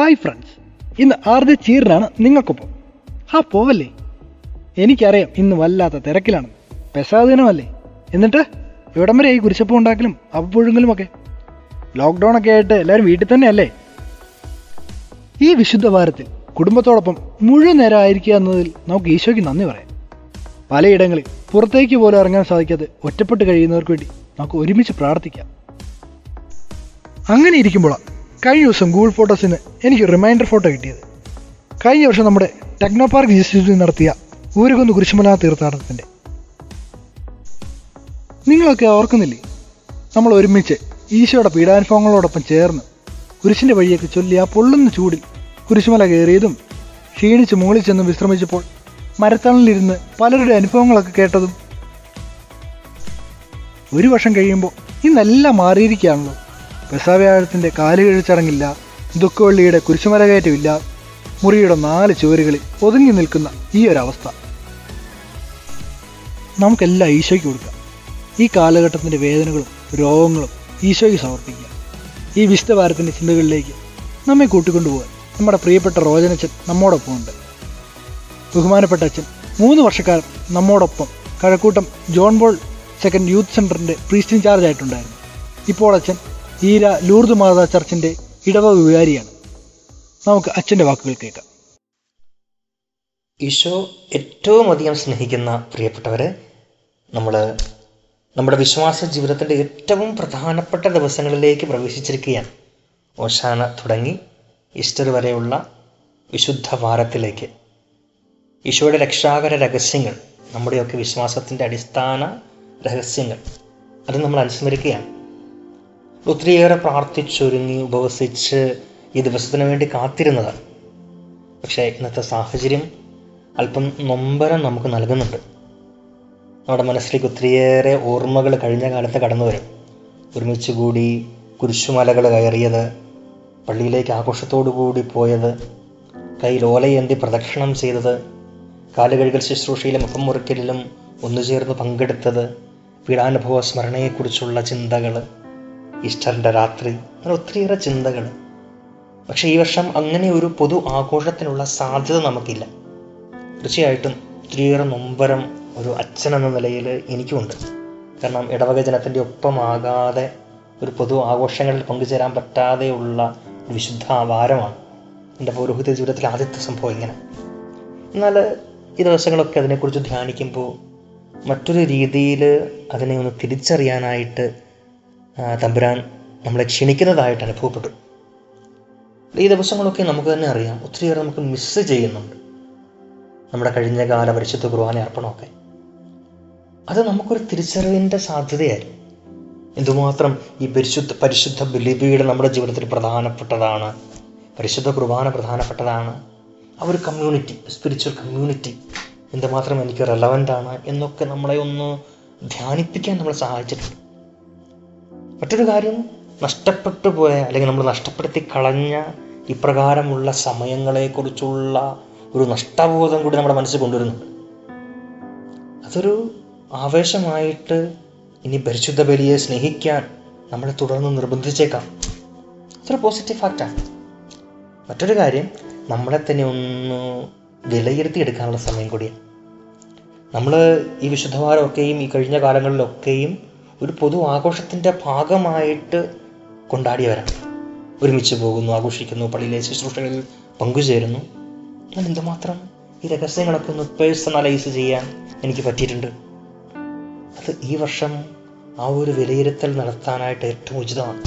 Hi friends ഇന്ന് RJ ചീറിനാണ് നിങ്ങൾക്കൊപ്പം. ഹാ പോവല്ലേ? എനിക്കറിയാം ഇന്ന് വല്ലാത്ത തിരക്കിലാണ്. പെസാദിനമല്ലേ എന്നിട്ട് ഇവിടം വരെ ഈ കുരിശപ്പം ഉണ്ടാക്കലും അപ്പുഴുങ്ങലും ഒക്കെ ലോക്ക്ഡൗൺ ഒക്കെ ആയിട്ട് എല്ലാവരും വീട്ടിൽ തന്നെയല്ലേ? ഈ വിശുദ്ധ വാരത്തിൽ കുടുംബത്തോടൊപ്പം മുഴുവൻ നേരം ആയിരിക്കുക എന്നതിൽ നമുക്ക് ഈശോയ്ക്ക് നന്ദി പറയാം. പലയിടങ്ങളിൽ പുറത്തേക്ക് പോലും ഇറങ്ങാൻ സാധിക്കാതെ ഒറ്റപ്പെട്ട് കഴിയുന്നവർക്ക് വേണ്ടി നമുക്ക് ഒരുമിച്ച് പ്രാർത്ഥിക്കാം. അങ്ങനെ ഇരിക്കുമ്പോഴാണ് കഴിഞ്ഞ ദിവസം ഗൂഗിൾ ഫോട്ടോസിന് എനിക്ക് റിമൈൻഡർ ഫോട്ടോ കിട്ടിയത്. കഴിഞ്ഞ വർഷം നമ്മുടെ ടെക്നോ പാർക്ക് ഇൻസ്റ്റിറ്റ്യൂട്ടിൽ നടത്തിയ ഊരുകുന്ന് കുരിശുമല തീർത്ഥാടനത്തിന്റെ നിങ്ങളൊക്കെ ഓർക്കുന്നില്ലേ? നമ്മൾ ഒരുമിച്ച് ഈശോയുടെ പീഡാനുഭവങ്ങളോടൊപ്പം ചേർന്ന് കുരിശിന്റെ വഴിയൊക്കെ ചൊല്ലി ആ പൊള്ളുന്ന ചൂടിൽ കുരിശുമല കയറിയതും ക്ഷീണിച്ച് മുകളിൽ ചെന്ന് വിശ്രമിച്ചപ്പോൾ മരത്തണലിരുന്ന് പലരുടെ അനുഭവങ്ങളൊക്കെ കേട്ടതും. ഒരു വർഷം കഴിയുമ്പോൾ ഇന്നെല്ലാം മാറിയിരിക്കുകയാണല്ലോ. പെസാവ്യാഴത്തിന്റെ കാലുകഴി ചടങ്ങില്ല ദുഃഖവള്ളിയുടെ കുരിശുമലകയറ്റമില്ല മുറിയുടെ നാല് ചുവരുകളിൽ ഒതുങ്ങി നിൽക്കുന്ന ഈ ഒരവസ്ഥ. നമുക്കെല്ലാം ഈശോയ്ക്ക് കൊടുക്കാം. ഈ കാലഘട്ടത്തിന്റെ വേദനകളും രോഗങ്ങളും ഈശോയ്ക്ക് സമർപ്പിക്കാം. ഈ വിശുദ്ധ വാരത്തിന്റെ ചിന്തകളിലേക്ക് നമ്മെ കൂട്ടിക്കൊണ്ടുപോകാൻ നമ്മുടെ പ്രിയപ്പെട്ട റോജനച്ചൻ നമ്മോടൊപ്പം ഉണ്ട്. ബഹുമാനപ്പെട്ട അച്ഛൻ മൂന്ന് വർഷക്കാലം നമ്മോടൊപ്പം Kazhakkoottam John Paul second youth സെന്ററിന്റെ പ്രീസ്റ്റ് ഇൻചാർജ് ആയിട്ടുണ്ടായിരുന്നു. ഇപ്പോൾ അച്ഛൻ ഈര ലൂർദ് മാതാ ചർച്ചിന്റെ ഇടവ വികാരിയാണ്. നമുക്ക് അച്ഛന്റെ വാക്കുകൾ കേൾക്കാം. ഈശോ ഏറ്റവും അധികം സ്നേഹിക്കുന്ന പ്രിയപ്പെട്ടവരെ നമ്മൾ നമ്മുടെ വിശ്വാസ ജീവിതത്തിന്റെ ഏറ്റവും പ്രധാനപ്പെട്ട ദിവസങ്ങളിലേക്ക് പ്രവേശിച്ചിരിക്കുകയാണ്. ഓശാന തുടങ്ങി ഈസ്റ്റർ വരെയുള്ള വിശുദ്ധ വാരത്തിലേക്ക്. ഈശോയുടെ രക്ഷാകര രഹസ്യങ്ങൾ നമ്മുടെയൊക്കെ വിശ്വാസത്തിന്റെ അടിസ്ഥാന രഹസ്യങ്ങൾ അത് നമ്മൾ അനുസ്മരിക്കുകയാണ്. ഒത്തിരിയേറെ പ്രാർത്ഥിച്ചൊരുങ്ങി ഉപവസിച്ച് ഈ ദിവസത്തിന് വേണ്ടി കാത്തിരുന്നതാണ്. പക്ഷേ ഇന്നത്തെ സാഹചര്യം അല്പം നൊമ്പരം നമുക്ക് നൽകുന്നുണ്ട്. നമ്മുടെ മനസ്സിലേക്ക് ഒത്തിരിയേറെ ഓർമ്മകൾ കഴിഞ്ഞ കാലത്ത് കടന്നു വരും. ഒരുമിച്ച് കൂടി കുരിശുമലകൾ കയറിയത് പള്ളിയിലേക്ക് ആഘോഷത്തോടു കൂടി പോയത് കയ്യിൽ ഓലയേന്തി പ്രദക്ഷിണം ചെയ്തത് കാലുകഴുകൽ ശുശ്രൂഷയിലും മുഖം മുറിക്കലിലും ഒന്നുചേർന്ന് പങ്കെടുത്തത് പീഡാനുഭവ സ്മരണയെക്കുറിച്ചുള്ള ചിന്തകൾ ഈസ്റ്ററിന്റെ രാത്രി. അങ്ങനെ ഒത്തിരിയേറെ ചിന്തകൾ. പക്ഷേ ഈ വർഷം അങ്ങനെ ഒരു പൊതു ആഘോഷത്തിനുള്ള സാധ്യത നമുക്കില്ല. തീർച്ചയായിട്ടും ഒത്തിരിയേറെ നൊമ്പരം ഒരു അച്ഛൻ എന്ന നിലയിൽ എനിക്കുമുണ്ട്. കാരണം ഇടവക ജനത്തിന്റെ ഒപ്പമാകാതെ ഒരു പൊതു ആഘോഷങ്ങളിൽ പങ്കുചേരാൻ പറ്റാതെയുള്ള വിശുദ്ധ വാരമാണ് എന്റെ പൗരോഹിത്യ ജീവിതത്തിലെ ആദ്യത്തെ സംഭവം ഇങ്ങനെ. എന്നാൽ ഈ ദിവസങ്ങളൊക്കെ അതിനെക്കുറിച്ച് ധ്യാനിക്കുമ്പോൾ മറ്റൊരു രീതിയിൽ അതിനെ ഒന്ന് തിരിച്ചറിയാനായിട്ട് തമ്പുരാൻ നമ്മളെ ക്ഷണിക്കുന്നതായിട്ട് അനുഭവപ്പെട്ടു. ഈ ദിവസങ്ങളൊക്കെ നമുക്ക് തന്നെ അറിയാം. ഒത്തിരിയേറെ നമുക്ക് മിസ്സ് ചെയ്യുന്നുണ്ട്. നമ്മുടെ കഴിഞ്ഞ കാല പരിശുദ്ധ കുർബാന അർപ്പണമൊക്കെ. അത് നമുക്കൊരു തിരിച്ചറിവിന്റെ സാധ്യതയായിരുന്നു. എന്തുമാത്രം ഈ പരിശുദ്ധ പരിശുദ്ധ ബലിപീഠം നമ്മുടെ ജീവിതത്തിൽ പ്രധാനപ്പെട്ടതാണ് പരിശുദ്ധ കുർബാന പ്രധാനപ്പെട്ടതാണ്. ആ ഒരു കമ്മ്യൂണിറ്റി സ്പിരിച്വൽ കമ്മ്യൂണിറ്റി എന്തുമാത്രം എനിക്ക് റെലവന്റ് ആണ് എന്നൊക്കെ നമ്മളെ ഒന്ന് ധ്യാനിപ്പിക്കാൻ നമ്മളെ സഹായിച്ചിട്ടുണ്ട്. മറ്റൊരു കാര്യം നഷ്ടപ്പെട്ടു പോയ അല്ലെങ്കിൽ നമ്മൾ നഷ്ടപ്പെടുത്തി കളഞ്ഞ ഇപ്രകാരമുള്ള സമയങ്ങളെക്കുറിച്ചുള്ള ഒരു നഷ്ടബോധം കൂടി നമ്മുടെ മനസ്സിൽ കൊണ്ടുവരുന്നുണ്ട്. അതൊരു ആവേശമായിട്ട് ഇനി പരിശുദ്ധ ബലിയെ സ്നേഹിക്കാൻ നമ്മളെ തുടർന്ന് നിർബന്ധിച്ചേക്കാം. അതൊരു പോസിറ്റീവ് ഫാക്റ്റാണ് മറ്റൊരു കാര്യം നമ്മളെ തന്നെ ഒന്ന് വിലയിരുത്തി എടുക്കാനുള്ള സമയം കൂടിയാണ്. നമ്മൾ ഈ വിശുദ്ധവാരമൊക്കെയും ഈ കഴിഞ്ഞ കാലങ്ങളിലൊക്കെയും ഒരു പൊതു ആഘോഷത്തിന്റെ ഭാഗമായിട്ട് കൊണ്ടാടിയവരാണ് ഒരുമിച്ച് പോകുന്നു ആഘോഷിക്കുന്നു പള്ളിയിലെ ശുശ്രൂഷകളിൽ പങ്കുചേരുന്നു. ഞാൻ എന്തുമാത്രം ഈ രഹസ്യങ്ങളൊക്കെ ഒന്ന് പേഴ്സണലൈസ് ചെയ്യാൻ എനിക്ക് പറ്റിയിട്ടുണ്ട്? അത് ഈ വർഷം ആ ഒരു വിലയിരുത്തൽ നടത്താനായിട്ട് ഏറ്റവും ഉചിതമാണ്.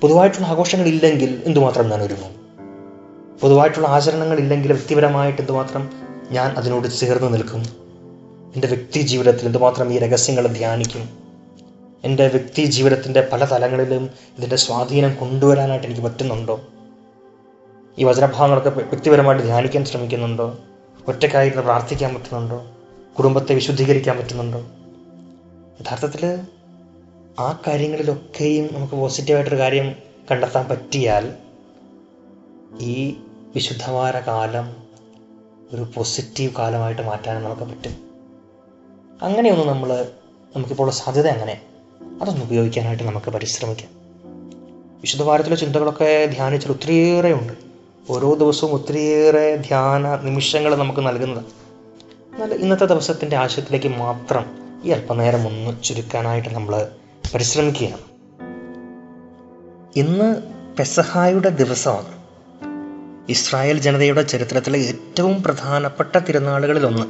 പൊതുവായിട്ടുള്ള ആഘോഷങ്ങളില്ലെങ്കിൽ എന്തുമാത്രം ഞാൻ ഒരുങ്ങും? പൊതുവായിട്ടുള്ള ആചരണങ്ങളില്ലെങ്കിൽ വ്യക്തിപരമായിട്ട് എന്തുമാത്രം ഞാൻ അതിനോട് ചേർന്ന് നിൽക്കും? എന്റെ വ്യക്തി ജീവിതത്തിൽ എന്തുമാത്രം ഈ രഹസ്യങ്ങൾ ധ്യാനിക്കും? എന്റെ വ്യക്തി ജീവിതത്തിന്റെ പല തലങ്ങളിലും ഇതിന്റെ സ്വാധീനം കൊണ്ടുവരാനായിട്ട് എനിക്ക് പറ്റുന്നുണ്ടോ? ഈ വചനഭാഗങ്ങളൊക്കെ വ്യക്തിപരമായിട്ട് ധ്യാനിക്കാൻ ശ്രമിക്കുന്നുണ്ടോ? ഒറ്റക്കായിരുന്ന് പ്രാർത്ഥിക്കാൻ പറ്റുന്നുണ്ടോ? കുടുംബത്തെ വിശുദ്ധീകരിക്കാൻ പറ്റുന്നുണ്ടോ? യഥാർത്ഥത്തിൽ ആ കാര്യങ്ങളിലൊക്കെയും നമുക്ക് പോസിറ്റീവായിട്ടൊരു കാര്യം കണ്ടെത്താൻ പറ്റിയാൽ ഈ വിശുദ്ധവാര കാലം ഒരു പോസിറ്റീവ് കാലമായിട്ട് മാറ്റാൻ നമുക്ക് പറ്റും. അങ്ങനെയൊന്നും നമ്മൾ നമുക്കിപ്പോൾ സാധ്യത അങ്ങനെ അതൊന്ന് ഉപയോഗിക്കാനായിട്ട് നമുക്ക് പരിശ്രമിക്കാം. വിശുദ്ധവാരത്തിലെ ചിന്തകളൊക്കെ ധ്യാനിച്ചാൽ ഒത്തിരിയേറെ ഉണ്ട് ഓരോ ദിവസവും ഒത്തിരിയേറെ ധ്യാന നിമിഷങ്ങൾ നമുക്ക് നൽകുന്നത് എന്നാൽ ഇന്നത്തെ ദിവസത്തിന്റെ ആശയത്തിലേക്ക് മാത്രം ഈ അല്പനേരം ഒന്ന് ചുരുക്കാനായിട്ട് നമ്മൾ പരിശ്രമിക്കുകയാണ്. ഇന്ന് പെസഹായുടെ ദിവസമാണ്. ഇസ്രായേൽ ജനതയുടെ ചരിത്രത്തിലെ ഏറ്റവും പ്രധാനപ്പെട്ട തിരുനാളുകളിലൊന്ന്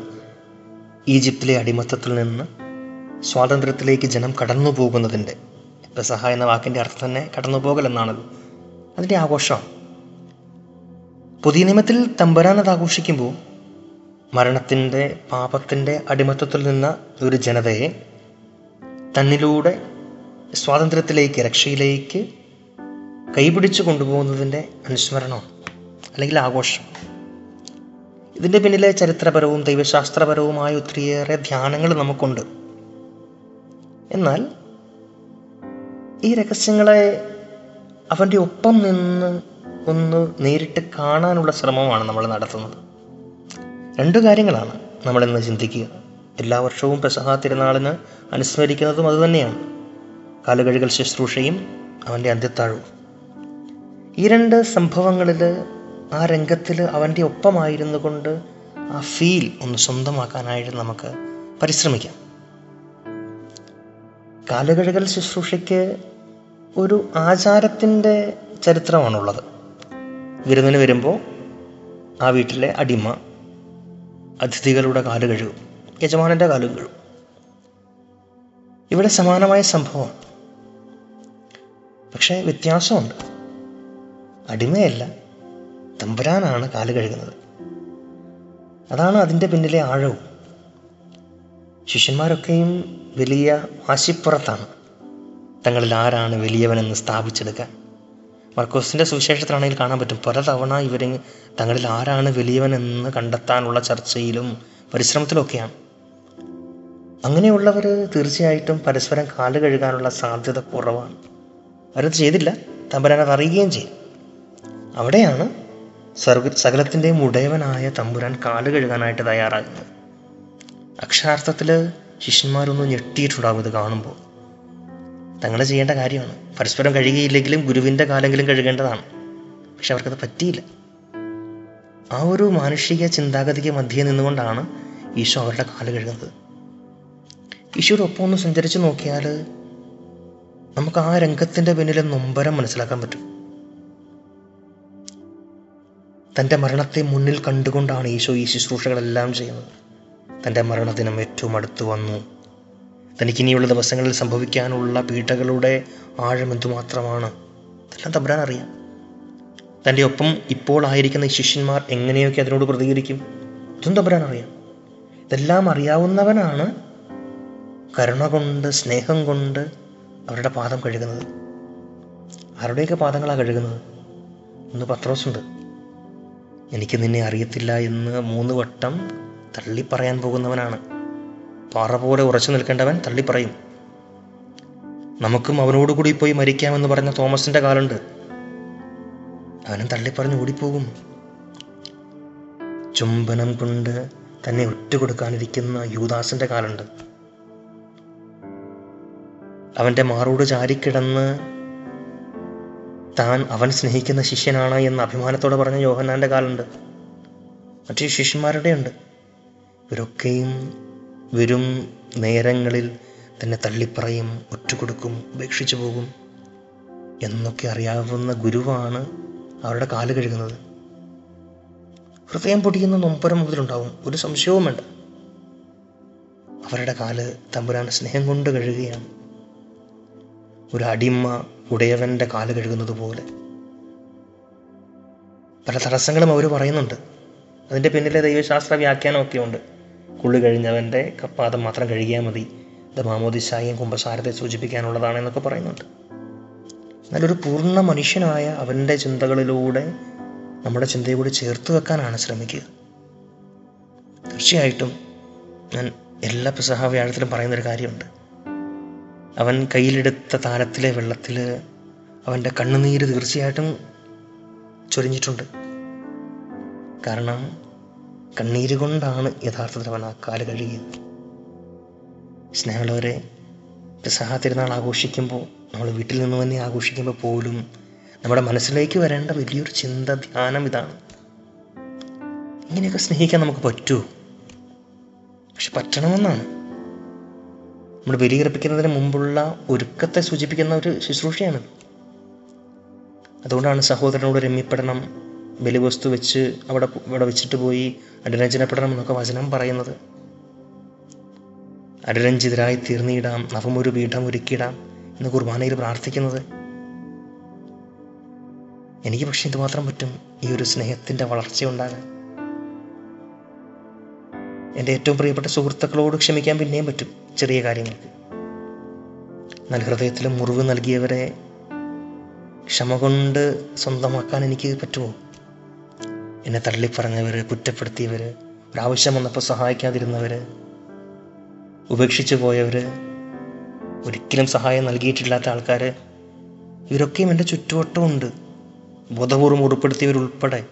ഈജിപ്തിലെ അടിമത്തത്തിൽ നിന്ന് സ്വാതന്ത്ര്യത്തിലേക്ക് ജനം കടന്നു പോകുന്നതിന്റെ പെസഹ എന്ന വാക്കിന്റെ അർത്ഥം തന്നെ കടന്നു പോകൽ എന്നാണല്ലോ അതിന്റെ ആഘോഷമാണ് പുതിയ നിയമത്തിൽ തമ്പരാൻ അത് ആഘോഷിക്കുമ്പോൾ മരണത്തിന്റെ പാപത്തിന്റെ അടിമത്തത്തിൽ നിന്ന ഒരു ജനതയെ തന്നിലൂടെ സ്വാതന്ത്ര്യത്തിലേക്ക് രക്ഷയിലേക്ക് കൈപിടിച്ചു കൊണ്ടുപോകുന്നതിന്റെ അനുസ്മരണം അല്ലെങ്കിൽ ആഘോഷം. ഇതിന്റെ പിന്നിലെ ചരിത്രപരവും ദൈവശാസ്ത്രപരവുമായ ഒത്തിരിയേറെ ധ്യാനങ്ങൾ നമുക്കുണ്ട്. എന്നാൽ ഈ രഹസ്യങ്ങളെ അവന്റെ ഒപ്പം നിന്ന് ഒന്ന് നേരിട്ട് കാണാനുള്ള ശ്രമമാണ് നമ്മൾ നടത്തുന്നത്. രണ്ട് കാര്യങ്ങളാണ് നമ്മളിന്ന് ചിന്തിക്കുക. എല്ലാ വർഷവും പെസഹ തിരുനാളിന് അനുസ്മരിക്കുന്നതും അതുതന്നെയാണ് കാലുകഴുകൽ ശുശ്രൂഷയും അവന്റെ അന്ത്യത്താഴവും. ഈ രണ്ട് സംഭവങ്ങളിൽ ആ രംഗത്തിൽ അവന്റെ ഒപ്പമായിരുന്നു കൊണ്ട് ആ ഫീൽ ഒന്ന് സ്വന്തമാക്കാനായിട്ട് നമുക്ക് പരിശ്രമിക്കാം. കാലുകഴുകൽ ശുശ്രൂഷയ്ക്ക് ഒരു ആചാരത്തിന്റെ ചരിത്രമാണുള്ളത്. വിരുന്നിന് വരുമ്പോൾ ആ വീട്ടിലെ അടിമ അതിഥികളുടെ കാൽ കഴുകും യജമാനന്റെ കാലും കഴുകും ഇവിടെ സമാനമായ സംഭവം പക്ഷേ വ്യത്യാസമുണ്ട്. അടിമയല്ല തമ്പുരാനാണ് കാൽ കഴുകുന്നത് അതാണ് അതിന്റെ പിന്നിലെ ആഴവും. ശിഷ്യന്മാരൊക്കെയും വലിയ വാശിപ്പുറത്താണ്. തങ്ങളിൽ ആരാണ് വലിയവനെന്ന് സ്ഥാപിച്ചെടുക്കാൻ മർക്കോസിന്റെ സുവിശേഷത്തിലാണെങ്കിൽ കാണാൻ പറ്റും. പലതവണ ഇവർ തങ്ങളിൽ ആരാണ് വലിയവനെന്ന് കണ്ടെത്താനുള്ള ചർച്ചയിലും പരിശ്രമത്തിലൊക്കെയാണ്. അങ്ങനെയുള്ളവർ തീർച്ചയായിട്ടും പരസ്പരം കാൽ കഴുകാനുള്ള സാധ്യത കുറവാണ്. അവരത് ചെയ്തില്ല. തമ്പുരാനെ അറിയുകയും ചെയ്യും. അവിടെയാണ് സർവ സകലത്തിന്റെയും ഉടയവനായ തമ്പുരാൻ കാൽ കഴുകാനായിട്ട് തയ്യാറാകുന്നത്. അക്ഷരാർത്ഥത്തിൽ ശിഷ്യന്മാരൊന്നും ഞെട്ടിയിട്ടുണ്ടാകും ഇത് കാണുമ്പോൾ. തങ്ങൾ ചെയ്യേണ്ട കാര്യമാണ്. പരസ്പരം കഴുകിയില്ലെങ്കിലും ഗുരുവിന്റെ കാലെങ്കിലും കഴുകേണ്ടതാണ്. പക്ഷെ അവർക്കത് പറ്റിയില്ല. ആ ഒരു മാനുഷിക ചിന്താഗതിക്ക് മധ്യേ നിന്നുകൊണ്ടാണ് ഈശോ അവരുടെ കാൽ കഴുകുന്നത്. ഈശോയുടെ ഒപ്പം ഒന്ന് സഞ്ചരിച്ച് നോക്കിയാൽ നമുക്ക് ആ രംഗത്തിന്റെ പിന്നിലെ നൊമ്പരം മനസ്സിലാക്കാൻ പറ്റും. തന്റെ മരണത്തെ മുന്നിൽ കണ്ടുകൊണ്ടാണ് ഈശോ ഈ ശുശ്രൂഷകളെല്ലാം ചെയ്യുന്നത്. തന്റെ മരണദിനം ഏറ്റവും അടുത്ത് വന്നു. തനിക്കിനിയുള്ള ദിവസങ്ങളിൽ സംഭവിക്കാനുള്ള പീഡകളുടെ ആഴം എന്തുമാത്രമാണ്? ഇതെല്ലാം തമ്പുരാൻ അറിയാം. തന്റെ ഒപ്പം ഇപ്പോൾ ആയിരിക്കുന്ന ശിഷ്യന്മാർ എങ്ങനെയൊക്കെ അതിനോട് പ്രതികരിക്കും? ഇതും തമ്പുരാൻ അറിയാം. ഇതെല്ലാം അറിയാവുന്നവനാണ് കരുണ കൊണ്ട് സ്നേഹം കൊണ്ട് അവരുടെ പാദം കഴുകുന്നത്. ആരുടെയൊക്കെ പാദങ്ങളാണ് കഴുകുന്നത്? ഒന്ന് പത്രോസുണ്ട്. എനിക്ക് നിന്നെ അറിയത്തില്ല എന്ന് മൂന്ന് വട്ടം തള്ളിപ്പറയാൻ പോകുന്നവനാണ്. പാറ പോലെ ഉറച്ചു നിൽക്കേണ്ടവൻ തള്ളിപ്പറയും. നമുക്കും അവനോടുകൂടി പോയി മരിക്കാമെന്ന് പറഞ്ഞ തോമസിന്റെ കാലുണ്ട്. അവനും തള്ളിപ്പറഞ്ഞ് ഓടിപ്പോകും. ചുംബനം കൊണ്ട് തന്നെ ഒറ്റുകൊടുക്കാനിരിക്കുന്ന യൂദാസിന്റെ കാലുണ്ട്. അവന്റെ മാറോട് ചാരിക്കിടന്ന് താൻ അവൻ സ്നേഹിക്കുന്ന ശിഷ്യനാണ് എന്ന് അഭിമാനത്തോടെ പറഞ്ഞ യോഹന്നാന്റെ കാലുണ്ട്. മറ്റു ശിഷ്യന്മാരുടെ ഉണ്ട് ഇവരൊക്കെയും വരും നേരങ്ങളിൽ തന്നെ തള്ളിപ്പറയും ഒറ്റുകൊടുക്കും ഉപേക്ഷിച്ചു പോകും എന്നൊക്കെ അറിയാവുന്ന ഗുരുവാണ് അവരുടെ കാൽ കഴുകുന്നത്. ഹൃദയം പൊടിക്കുന്ന നൊമ്പരം മുതലുണ്ടാവും. ഒരു സംശയവും വേണ്ട. അവരുടെ കാൽ തമ്പുരാൻ സ്നേഹം കൊണ്ട് കഴുകുകയാണ്. ഒരു അടിമ ഉടയവന്റെ കാൽ കഴുകുന്നത് പോലെ. പല തടസ്സങ്ങളും അവർ പറയുന്നുണ്ട്. അതിന്റെ പിന്നിലെ ദൈവശാസ്ത്ര വ്യാഖ്യാനമൊക്കെ ഉണ്ട് കുള്ളി കഴിഞ്ഞവന്റെ കപ്പാദം മാത്രം കഴുകിയാൽ മതി. ഇത് മാമോദിശായും കുംഭസാരത്തെ സൂചിപ്പിക്കാനുള്ളതാണ് എന്നൊക്കെ പറയുന്നുണ്ട്. നല്ലൊരു പൂർണ മനുഷ്യനായ അവന്റെ ചിന്തകളിലൂടെ നമ്മുടെ ചിന്തയെ കൂടി ചേർത്ത് വെക്കാനാണ് ശ്രമിക്കുക. തീർച്ചയായിട്ടും ഞാൻ എല്ലാ പ്രസഹ വ്യാഴത്തിലും പറയുന്നൊരു കാര്യമുണ്ട്. അവൻ കയ്യിലെടുത്ത താരത്തിലെ വെള്ളത്തിൽ അവന്റെ കണ്ണുനീര് തീർച്ചയായിട്ടും ചൊരിഞ്ഞിട്ടുണ്ട്. കാരണം കണ്ണീര് കൊണ്ടാണ് യഥാർത്ഥത്തിൽ അവൻ ആ കാൽ കഴുകിയത്. സ്നേഹമുള്ളവരെ പെസഹ തിരുനാൾ ആഘോഷിക്കുമ്പോൾ നമ്മൾ വീട്ടിൽ നിന്ന് തന്നെ ആഘോഷിക്കുമ്പോൾ പോലും നമ്മുടെ മനസ്സിലേക്ക് വരേണ്ട വലിയൊരു ചിന്ത ധ്യാനം ഇതാണ്. ഇങ്ങനെയൊക്കെ സ്നേഹിക്കാൻ നമുക്ക് പറ്റുമോ പക്ഷെ പറ്റണമെന്നാണ്. നമ്മൾ ബലിയർപ്പിക്കുന്നതിന് മുമ്പുള്ള ഒരുക്കത്തെ സൂചിപ്പിക്കുന്ന ഒരു ശുശ്രൂഷയാണ് അതുകൊണ്ടാണ് സഹോദരനോട് രമ്യപ്പെടണം ബലിവസ്തു വെച്ച് അവിടെ അവിടെ വെച്ചിട്ട് പോയി അനുരഞ്ജനപ്പെടണം എന്നൊക്കെ വചനം പറയുന്നത്. അനുരഞ്ജിതരായി തീർന്നിടാം നവമൊരു പീഠം ഒരുക്കിയിടാം എന്ന് കുർബാനയിൽ പ്രാർത്ഥിക്കുന്നത്. എനിക്ക് പക്ഷെ ഇതുമാത്രം പറ്റും. ഈ ഒരു സ്നേഹത്തിന്റെ വളർച്ച ഉണ്ടാകാൻ എന്റെ ഏറ്റവും പ്രിയപ്പെട്ട സുഹൃത്തുക്കളോട് ക്ഷമിക്കാൻ പിന്നെയും പറ്റും ചെറിയ കാര്യങ്ങൾക്ക്. എന്നാൽ ഹൃദയത്തിൽ മുറിവ് നൽകിയവരെ ക്ഷമ കൊണ്ട് സ്വന്തമാക്കാൻ എനിക്ക് പറ്റുമോ? എന്നെ തള്ളിപ്പറഞ്ഞവർ കുറ്റപ്പെടുത്തിയവർ ഒരാവശ്യം വന്നപ്പോൾ സഹായിക്കാതിരുന്നവർ ഉപേക്ഷിച്ചു പോയവർ ഒരിക്കലും സഹായം നൽകിയിട്ടില്ലാത്ത ആൾക്കാർ ഇവരൊക്കെയും എന്റെ ചുറ്റുവട്ടമുണ്ട് ബോധപൂർവം ഉൾപ്പെടുത്തിയവരുൾപ്പെടെ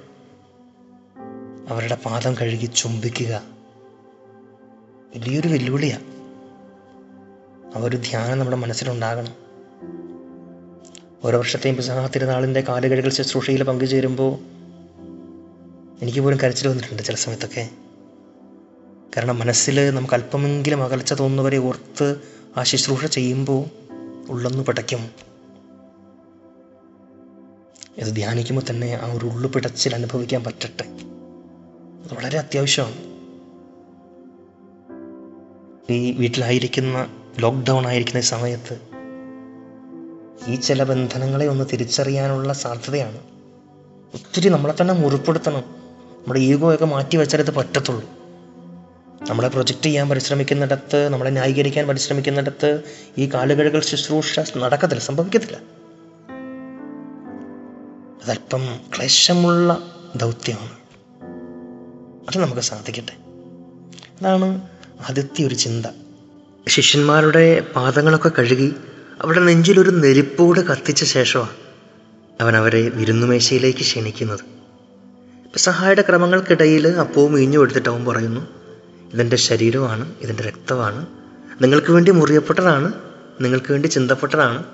അവരുടെ പാദം കഴുകി ചുംബിക്കുക. വലിയൊരു വെല്ലുവിളിയാണ് ആ ഒരു ധ്യാനം നമ്മുടെ മനസ്സിലുണ്ടാകണം. ഓരോ വർഷത്തെയും പ്രസംഗത്തിരുന്നാളിന്റെ തിരുനാളിന്റെ കാലുകഴുകൽ ശുശ്രൂഷയിൽ പങ്കുചേരുമ്പോൾ എനിക്ക് പോലും കരച്ചിൽ വന്നിട്ടുണ്ട് ചില സമയത്തൊക്കെ. കാരണം മനസ്സിൽ നമുക്ക് അല്പമെങ്കിലും അകൽച്ച തോന്നുന്നവരെ ഓർത്ത് ആ ശുശ്രൂഷ ചെയ്യുമ്പോൾ ഉള്ളൊന്ന് പിടയ്ക്കും. ഇത് ധ്യാനിക്കുമ്പോൾ തന്നെ ആ ഒരു ഉള്ളു പിടച്ചിൽ അനുഭവിക്കാൻ പറ്റട്ടെ. അത് വളരെ അത്യാവശ്യമാണ്. ഈ വീട്ടിലായിരിക്കുന്ന ലോക്ക്ഡൗൺ ആയിരിക്കുന്ന സമയത്ത് ഈ ചില ബന്ധനങ്ങളെ ഒന്ന് തിരിച്ചറിയാനുള്ള സാധ്യതയാണ്. ഒത്തിരി നമ്മളെ തന്നെ മുറിപ്പെടുത്തണം. നമ്മുടെ ഈഗോയൊക്കെ മാറ്റി വെച്ചാലേ ഇത് പറ്റത്തുള്ളൂ. നമ്മളെ പ്രൊജക്റ്റ് ചെയ്യാൻ പരിശ്രമിക്കുന്നിടത്ത് നമ്മളെ ന്യായീകരിക്കാൻ പരിശ്രമിക്കുന്നിടത്ത് ഈ കാലുകഴുകൾ ശുശ്രൂഷ നടക്കത്തില്ല സംഭവിക്കത്തില്ല. അതല്പം ക്ലേശമുള്ള ദൗത്യമാണ്. അത് നമുക്ക് സാധിക്കട്ടെ. അതാണ് ആദ്യത്തെ ഒരു ചിന്ത. ശിഷ്യന്മാരുടെ പാദങ്ങളൊക്കെ കഴുകി അവരുടെ നെഞ്ചിലൊരു നെരിപ്പോട് കത്തിച്ച ശേഷമാണ് അവൻ അവരെ വിരുന്നുമേശയിലേക്ക് ക്ഷണിക്കുന്നത്. സഹായുടെ ക്രമങ്ങൾക്കിടയിൽ അപ്പവും ഇഞ്ഞു എടുത്തിട്ട് അവൻ പറയുന്നു ഇതെന്റെ ശരീരമാണ് ഇതിന്റെ രക്തമാണ്. നിങ്ങൾക്ക് വേണ്ടി മുറിയപ്പെട്ടതാണ് നിങ്ങൾക്ക് വേണ്ടി ചിന്തപ്പെട്ടതാണ്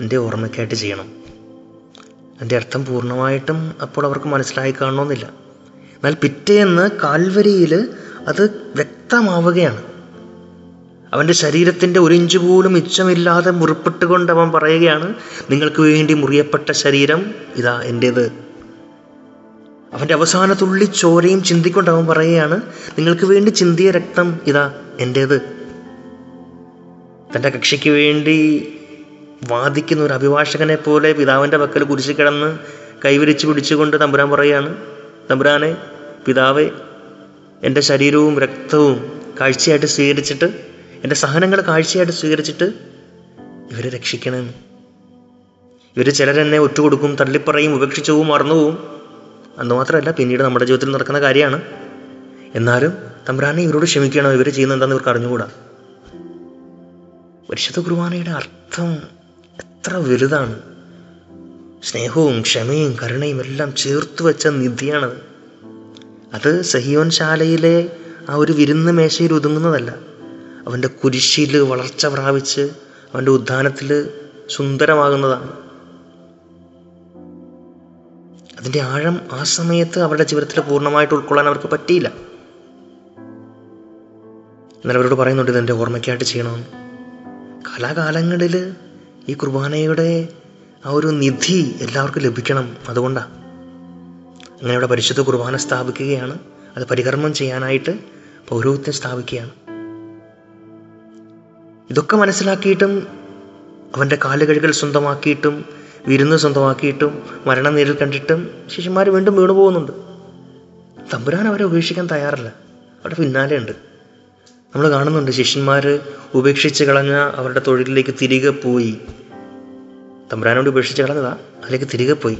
എന്റെ ഓർമ്മയ്ക്കായിട്ട് ചെയ്യണം. എന്റെ അർത്ഥം പൂർണമായിട്ടും അപ്പോൾ അവർക്ക് മനസ്സിലായി കാണണമെന്നില്ല. എന്നാൽ പിറ്റേന്ന് കാൽവരിയിൽ അത് വ്യക്തമാവുകയാണ്. അവന്റെ ശരീരത്തിന്റെ ഒരു ഇഞ്ച് പോലും മിച്ചമില്ലാതെ മുറിപ്പെട്ടുകൊണ്ട് അവൻ പറയുകയാണ് നിങ്ങൾക്ക് വേണ്ടി മുറിയപ്പെട്ട ശരീരം ഇതാ എന്റേത് അവന്റെ അവസാന തുള്ളി ചോരയും ചിന്തിക്കൊണ്ട് അവൻ പറയുകയാണ് നിങ്ങൾക്ക് വേണ്ടി ചിന്തിയ രക്തം ഇതാ എന്റേത് തന്റെ കക്ഷിക്ക് വേണ്ടി വാദിക്കുന്ന ഒരു അഭിഭാഷകനെ പോലെ പിതാവിന്റെ പക്കൽ കുരിശി കിടന്ന് കൈവിരിച്ച് പിടിച്ചുകൊണ്ട് തമ്പുരാൻ പറയുകയാണ് തമ്പുരാനെ പിതാവെ എന്റെ ശരീരവും രക്തവും കാഴ്ചയായിട്ട് സ്വീകരിച്ചിട്ട് എന്റെ സഹനങ്ങൾ കാഴ്ചയായിട്ട് സ്വീകരിച്ചിട്ട് ഇവരെ രക്ഷിക്കണമെന്ന് ഇവർ ചിലരെന്നെ ഒറ്റുകൊടുക്കും തള്ളിപ്പറയും ഉപേക്ഷിച്ചു പോവും അന്ന് മാത്രമല്ല പിന്നീട് നമ്മുടെ ജീവിതത്തിൽ നടക്കുന്ന കാര്യമാണ്. എന്നാലും തമ്പ്രാനെ ഇവരോട് ക്ഷമിക്കണം ഇവർ ചെയ്യുന്ന ഇവർക്ക് അറിഞ്ഞുകൂടാ. പരിശുദ്ധ കുർബാനയുടെ അർത്ഥം എത്ര വലുതാണ്. സ്നേഹവും ക്ഷമയും കരുണയും എല്ലാം ചേർത്ത് വെച്ച നിധിയാണത്. അത് സഹിയോൻ ശാലയിലെ ആ ഒരു വിരുന്ന് മേശയിൽ ഒതുങ്ങുന്നതല്ല. അവന്റെ കുരിശിയിൽ വളർച്ച പ്രാപിച്ച് അവന്റെ ഉദ്ധാനത്തിൽ സുന്ദരമാകുന്നതാണ്. അതിന്റെ ആഴം ആ സമയത്ത് അവരുടെ ജീവിതത്തിൽ പൂർണമായിട്ട് ഉൾക്കൊള്ളാൻ അവർക്ക് പറ്റിയില്ല. എന്നാൽ അവരോട് പറയുന്നുണ്ട് ഇതെന്റെ ഓർമ്മയ്ക്കായിട്ട് ചെയ്യണമെന്ന്. കാലാകാലങ്ങളിൽ ഈ കുർബാനയുടെ ആ ഒരു നിധി എല്ലാവർക്കും ലഭിക്കണം അതുകൊണ്ടാണ് അങ്ങനെ ഇവിടെ പരിശുദ്ധ കുർബാന സ്ഥാപിക്കുകയാണ്. അത് പരികർമ്മം ചെയ്യാനായിട്ട് പൗരോഹിത്യം സ്ഥാപിക്കുകയാണ്. ഇതൊക്കെ മനസ്സിലാക്കിയിട്ടും അവന്റെ കാലുകഴുകൾ സ്വന്തമാക്കിയിട്ടും വിരുന്ന് സ്വന്തമാക്കിയിട്ടും മരണം നേരിൽ കണ്ടിട്ടും ശിഷ്യന്മാർ വീണ്ടും വീണു പോകുന്നുണ്ട്. തമ്പുരാൻ അവരെ ഉപേക്ഷിക്കാൻ തയ്യാറല്ല. അവിടെ പിന്നാലെയുണ്ട്. നമ്മൾ കാണുന്നുണ്ട് ശിഷ്യന്മാർ ഉപേക്ഷിച്ച് കളഞ്ഞ അവരുടെ തൊഴിലിലേക്ക് തിരികെ പോയി. തമ്പുരാനോട് ഉപേക്ഷിച്ച് കളഞ്ഞതാ അതിലേക്ക് തിരികെ പോയി.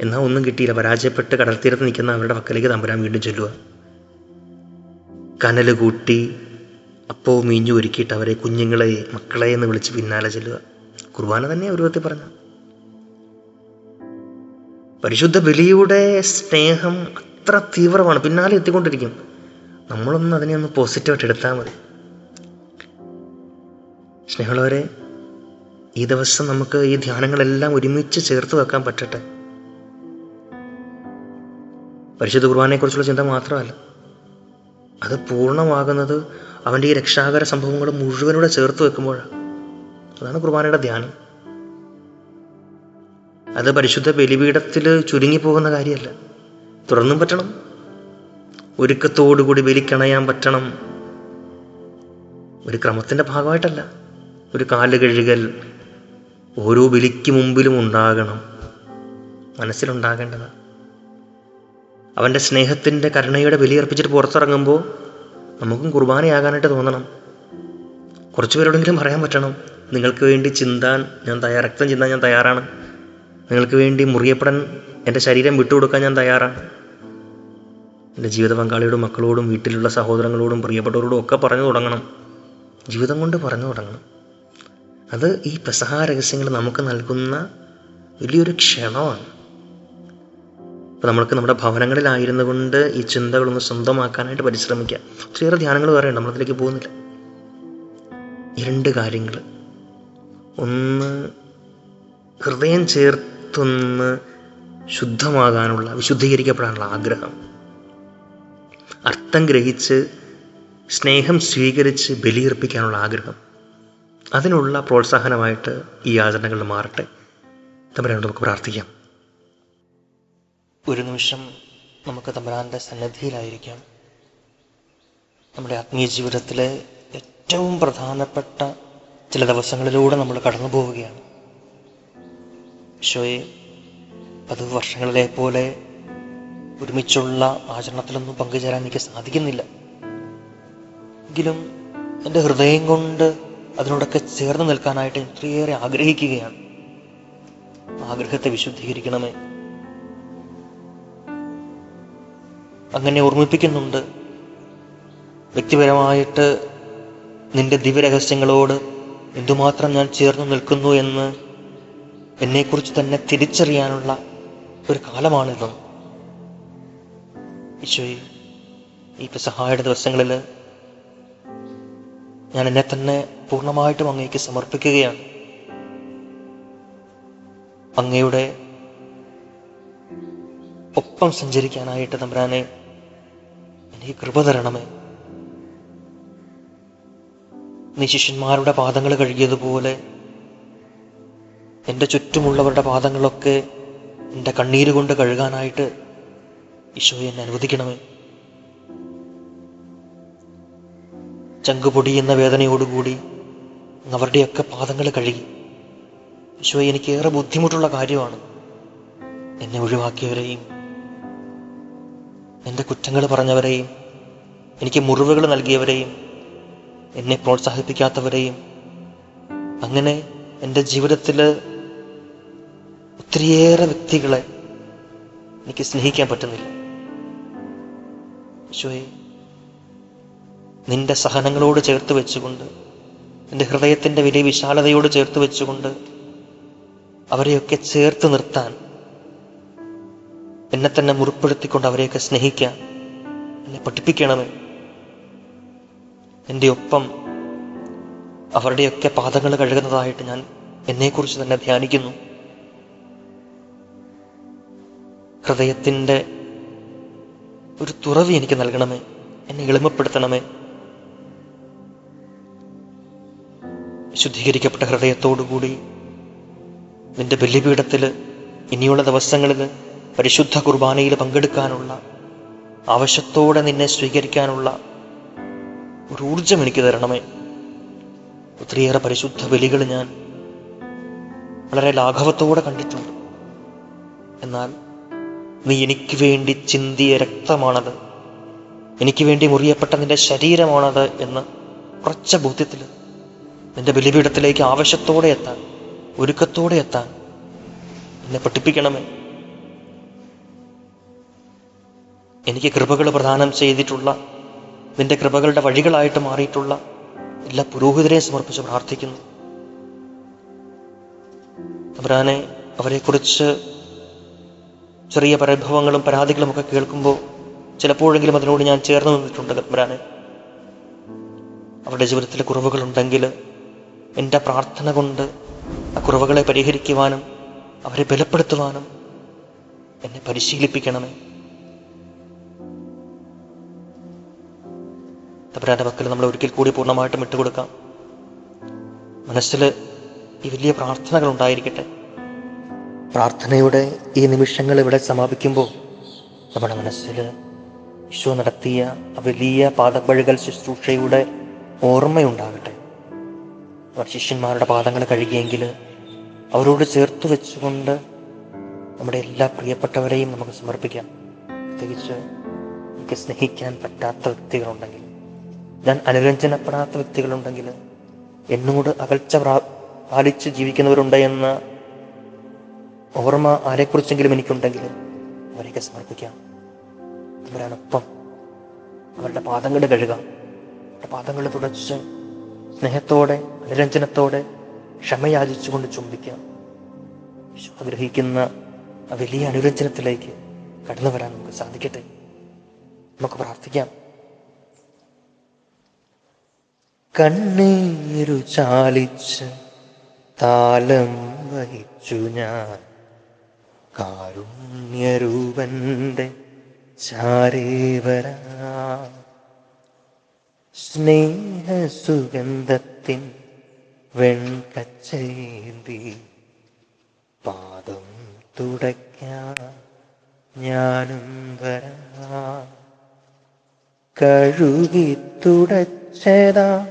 എന്നാൽ ഒന്നും കിട്ടിയില്ല. പരാജയപ്പെട്ട് കടൽത്തീരത്ത് നിൽക്കുന്ന അവരുടെ പക്കലേക്ക് തമ്പുരാൻ വീണ്ടും ചൊല്ലുക കനൽ കൂട്ടി അപ്പവും മീഞ്ഞു ഒരുക്കിയിട്ട് അവരെ കുഞ്ഞുങ്ങളെ മക്കളെ എന്ന് വിളിച്ച് പിന്നാലെ ചെല്ലുക കുർബാന തന്നെ ഒരു വിധത്തിൽ പറഞ്ഞു. പരിശുദ്ധ ബലിയുടെ സ്നേഹം അത്ര തീവ്രമാണ്. പിന്നാലെ എത്തിക്കൊണ്ടിരിക്കും. നമ്മളൊന്ന് അതിനെ ഒന്ന് പോസിറ്റീവായിട്ട് എടുത്താൽ മതി. സ്നേഹമുള്ളവരെ ഈ ദിവസം നമുക്ക് ഈ ധ്യാനങ്ങളെല്ലാം ഒരുമിച്ച് ചേർത്ത് വെക്കാൻ പറ്റട്ടെ. പരിശുദ്ധ കുർബാനയെക്കുറിച്ചുള്ള ചിന്ത മാത്രമല്ല. അത് പൂർണമാകുന്നത് അവന്റെ ഈ രക്ഷാകര സംഭവങ്ങൾ മുഴുവനൂടെ ചേർത്ത് വെക്കുമ്പോഴാണ്. അതാണ് കുർബാനയുടെ ധ്യാനം. അത് പരിശുദ്ധ ബലിപീഠത്തിൽ ചുരുങ്ങിപ്പോകുന്ന കാര്യമല്ല. തുറന്നും പറ്റണം. ഒരുക്കത്തോടുകൂടി ബലിക്കണയാൻ പറ്റണം. ഒരു ക്രമത്തിന്റെ ഭാഗമായിട്ടല്ല. ഒരു കാൽ കഴുകൽ ഓരോ ബലിക്ക് മുമ്പിലും ഉണ്ടാകണം. മനസ്സിലുണ്ടാകേണ്ടത് അവന്റെ സ്നേഹത്തിന്റെ കരുണയുടെ ബലിയർപ്പിച്ചിട്ട് പുറത്തിറങ്ങുമ്പോൾ നമുക്കും കുർബാനയാകാനായിട്ട് തോന്നണം. കുറച്ച് പേരോടെങ്കിലും പറയാൻ പറ്റണം. നിങ്ങൾക്ക് വേണ്ടി ചിന്താൻ ഞാൻ തയ്യാർ രക്തം ചിന്താൻ ഞാൻ തയ്യാറാണ്. നിങ്ങൾക്ക് വേണ്ടി മുറിയപ്പെടാൻ എന്റെ ശരീരം വിട്ടുകൊടുക്കാൻ ഞാൻ തയ്യാറാണ്. എന്റെ ജീവിത പങ്കാളിയോടും മക്കളോടും വീട്ടിലുള്ള സഹോദരങ്ങളോടും പ്രിയപ്പെട്ടവരോടും ഒക്കെ പറഞ്ഞു തുടങ്ങണം. ജീവിതം കൊണ്ട് പറഞ്ഞു തുടങ്ങണം. അത് ഈ പെസഹ രഹസ്യങ്ങൾ നമുക്ക് നൽകുന്ന വലിയൊരു ക്ഷണമാണ്. അപ്പോൾ നമ്മൾക്ക് നമ്മുടെ ഭവനങ്ങളിലായിരുന്നു കൊണ്ട് ഈ ചിന്തകളൊന്ന് സ്വന്തമാക്കാനായിട്ട് പരിശ്രമിക്കുക ഒത്തിരിയേറെ ധ്യാനങ്ങൾ പറയുന്നുണ്ട് നമ്മളതിലേക്ക് പോകുന്നില്ല. രണ്ട് കാര്യങ്ങൾ ഒന്ന് ഹൃദയം ചേർത്തൊന്ന് ശുദ്ധമാകാനുള്ള വിശുദ്ധീകരിക്കപ്പെടാനുള്ള ആഗ്രഹം. അർത്ഥം ഗ്രഹിച്ച് സ്നേഹം സ്വീകരിച്ച് ബലിയർപ്പിക്കാനുള്ള ആഗ്രഹം. അതിനുള്ള പ്രോത്സാഹനമായിട്ട് ഈ ആചരണങ്ങൾ മാറട്ടെ. തമ്പരാനോട് നമുക്ക് പ്രാർത്ഥിക്കാം. ഒരു നിമിഷം നമുക്ക് തമ്പരാന്റെ സന്നദ്ധിയിലായിരിക്കാം നമ്മുടെ ആത്മീയ ജീവിതത്തിലെ ഏറ്റവും പ്രധാനപ്പെട്ട ചില ദിവസങ്ങളിലൂടെ നമ്മൾ കടന്നു പോവുകയാണ്. ഈശോയെ പതിവ് വർഷങ്ങളിലെ പോലെ ഒരുമിച്ചുള്ള ആചരണത്തിലൊന്നും പങ്കുചേരാൻ എനിക്ക് സാധിക്കുന്നില്ല. എങ്കിലും എന്റെ ഹൃദയം കൊണ്ട് അതിനോടൊക്കെ ചേർന്ന് നിൽക്കാനായിട്ട് ഒത്തിരിയേറെ ആഗ്രഹിക്കുകയാണ്. ആഗ്രഹത്തെ വിശുദ്ധീകരിക്കണമേ. അങ്ങനെ ഓർമ്മിപ്പിക്കുന്നുണ്ട്. വ്യക്തിപരമായിട്ട് നിന്റെ ദിവ്യരഹസ്യങ്ങളോട് എന്തുമാത്രം ഞാൻ ചേർന്നു നിൽക്കുന്നു എന്ന് എന്നെക്കുറിച്ച് തന്നെ തിരിച്ചറിയാനുള്ള ഒരു കാലമാണിത്. ഈശോയെ ഈ സഹായുടെ ദിവസങ്ങളിൽ ഞാൻ എന്നെ തന്നെ പൂർണമായിട്ടും അങ്ങേക്ക് സമർപ്പിക്കുകയാണ്. അങ്ങയുടെ ഒപ്പം സഞ്ചരിക്കാനായിട്ട് തമ്പ്രാനെ എനിക്ക് കൃപ തരണമേ. നീ ശിഷ്യന്മാരുടെ പാദങ്ങൾ കഴുകിയതുപോലെ എന്റെ ചുറ്റുമുള്ളവരുടെ പാദങ്ങളൊക്കെ എന്റെ കണ്ണീര് കൊണ്ട് കഴുകാനായിട്ട് ഈശോ എന്നെ അനുവദിക്കണമേ. ചങ്കുപൊടിയുന്ന വേദനയോടുകൂടി അവരുടെയൊക്കെ പാദങ്ങൾ കഴുകി. ഈശോ എനിക്ക് ഏറെ ബുദ്ധിമുട്ടുള്ള കാര്യമാണ് എന്നെ ഒഴിവാക്കിയവരെയും എന്റെ കുറ്റങ്ങൾ പറഞ്ഞവരെയും എനിക്ക് മുറിവുകൾ നൽകിയവരെയും എന്നെ പ്രോത്സാഹിപ്പിക്കാത്തവരെയും അങ്ങനെ എന്റെ ജീവിതത്തിൽ ഒത്തിരിയേറെ വ്യക്തികളെ എനിക്ക് സ്നേഹിക്കാൻ പറ്റുന്നില്ല. ഈശോയെ നിന്റെ സഹനങ്ങളോട് ചേർത്ത് വെച്ചുകൊണ്ട് എന്റെ ഹൃദയത്തിന്റെ വലിയ വിശാലതയോട് ചേർത്ത് വെച്ചുകൊണ്ട് അവരെയൊക്കെ ചേർത്ത് നിർത്താൻ എന്നെ തന്നെ മുറിപ്പെടുത്തിക്കൊണ്ട് അവരെയൊക്കെ സ്നേഹിക്കാൻ എന്നെ പഠിപ്പിക്കണമേ. എന്റെ ഒപ്പം അവരുടെയൊക്കെ പാദങ്ങൾ കഴുകുന്നതായിട്ട് ഞാൻ എന്നെക്കുറിച്ച് തന്നെ ധ്യാനിക്കുന്നു. ഹൃദയത്തിന്റെ ഒരു തുറവി എനിക്ക് നൽകണമേ. എന്നെ എളിമപ്പെടുത്തണമേ. ശുദ്ധീകരിക്കപ്പെട്ട ഹൃദയത്തോടുകൂടി നിന്റെ ബലിപീഠത്തിൽ ഇനിയുള്ള ദിവസങ്ങളിൽ പരിശുദ്ധ കുർബാനയിൽ പങ്കെടുക്കാനുള്ള ആവശ്യത്തോടെ നിന്നെ സ്വീകരിക്കാനുള്ള ഒരു ഊർജം എനിക്ക് തരണമേ. ഒത്തിരിയേറെ പരിശുദ്ധ ബലികൾ ഞാൻ വളരെ ലാഘവത്തോടെ കണ്ടിട്ടുണ്ട്. എന്നാൽ നീ എനിക്ക് വേണ്ടി ചിന്തിയ രക്തമാണത്. എനിക്ക് വേണ്ടി മുറിയപ്പെട്ട നിന്റെ ശരീരമാണത് എന്ന് കുറച്ച ബോധ്യത്തിൽ നിന്റെ ബലിപീഠത്തിലേക്ക് ആവശ്യത്തോടെ എത്താൻ ഒരുക്കത്തോടെ എത്താൻ എന്നെ പഠിപ്പിക്കണമേ. എനിക്ക് കൃപകൾ പ്രദാനം ചെയ്തിട്ടുള്ള നിന്റെ കൃപകളുടെ വഴികളായിട്ട് മാറിയിട്ടുള്ള എല്ലാ പുരോഹിതരെയും സമർപ്പിച്ച് പ്രാർത്ഥിക്കുന്നു. അബ്രാനെ അവരെക്കുറിച്ച് ചെറിയ പരിഭവങ്ങളും പരാതികളും ഒക്കെ കേൾക്കുമ്പോൾ ചിലപ്പോഴെങ്കിലും അതിനോട് ഞാൻ ചേർന്ന് നിന്നിട്ടുണ്ട് കത്മരാനെ അവരുടെ ജീവിതത്തിൽ കുറവുകളുണ്ടെങ്കിൽ എന്റെ പ്രാർത്ഥന കൊണ്ട് ആ കുറവുകളെ പരിഹരിക്കുവാനും അവരെ ബലപ്പെടുത്തുവാനും എന്നെ പരിശീലിപ്പിക്കണമേ. തമ്പുരാന്റെ പക്കൽ നമ്മൾ ഒരിക്കൽ കൂടി പൂർണമായിട്ടും വിട്ടുകൊടുക്കാം മനസ്സിൽ ഈ വലിയ പ്രാർത്ഥനകൾ ഉണ്ടായിരിക്കട്ടെ. പ്രാർത്ഥനയുടെ ഈ നിമിഷങ്ങൾ ഇവിടെ സമാപിക്കുമ്പോൾ നമ്മുടെ മനസ്സിൽ ഈശോ നടത്തിയ വലിയ പാദപ്പഴുകൽ ശുശ്രൂഷയുടെ ഓർമ്മയുണ്ടാകട്ടെ. അവർ ശിഷ്യന്മാരുടെ പാദങ്ങൾ കഴുകിയെങ്കിൽ അവരോട് ചേർത്ത് വെച്ചുകൊണ്ട് നമ്മുടെ എല്ലാ പ്രിയപ്പെട്ടവരെയും നമുക്ക് സമർപ്പിക്കാം. പ്രത്യേകിച്ച് എനിക്ക് സ്നേഹിക്കാൻ പറ്റാത്ത വ്യക്തികളുണ്ടെങ്കിൽ. ഞാൻ അനുരഞ്ജനപ്പെടാത്ത വ്യക്തികളുണ്ടെങ്കിൽ എന്നോട് അകൽച്ച പാലിച്ച് ജീവിക്കുന്നവരുണ്ട് എന്ന ഓർമ്മ ആരെക്കുറിച്ചെങ്കിലും എനിക്കുണ്ടെങ്കിൽ അവരെയൊക്കെ സമർപ്പിക്കാം. അവരാണൊപ്പം അവരുടെ പാദങ്ങൾ കഴുകാം അവരുടെ പാദങ്ങൾ തുടച്ച് സ്നേഹത്തോടെ അനുരഞ്ജനത്തോടെ ക്ഷമയാചിച്ചുകൊണ്ട് ചുംബിക്കാം. ആഗ്രഹിക്കുന്ന വലിയ അനുരഞ്ജനത്തിലേക്ക് കടന്നു വരാൻ നമുക്ക് സാധിക്കട്ടെ. നമുക്ക് പ്രാർത്ഥിക്കാം. കണ്ണീരു ചാലിച്ച് താലം വഹിച്ചു ഞാൻ. കാരുണ്യരൂപന്റെ ചാരേവര. സ്നേഹസുഗന്ധത്തിൻ വെൺകച്ചേന്തി പാദം തുടയ്ക്കാൻ ഞാനും വരാ. കഴുകി തുടച്ചതാ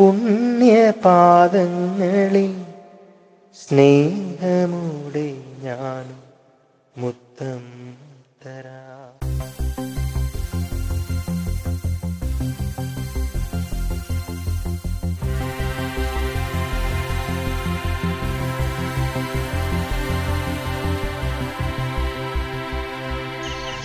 പുണ്യപാദങ്ങളിൽ സ്നേഹമൂടെ ഞാനും മുത്തം തരാ.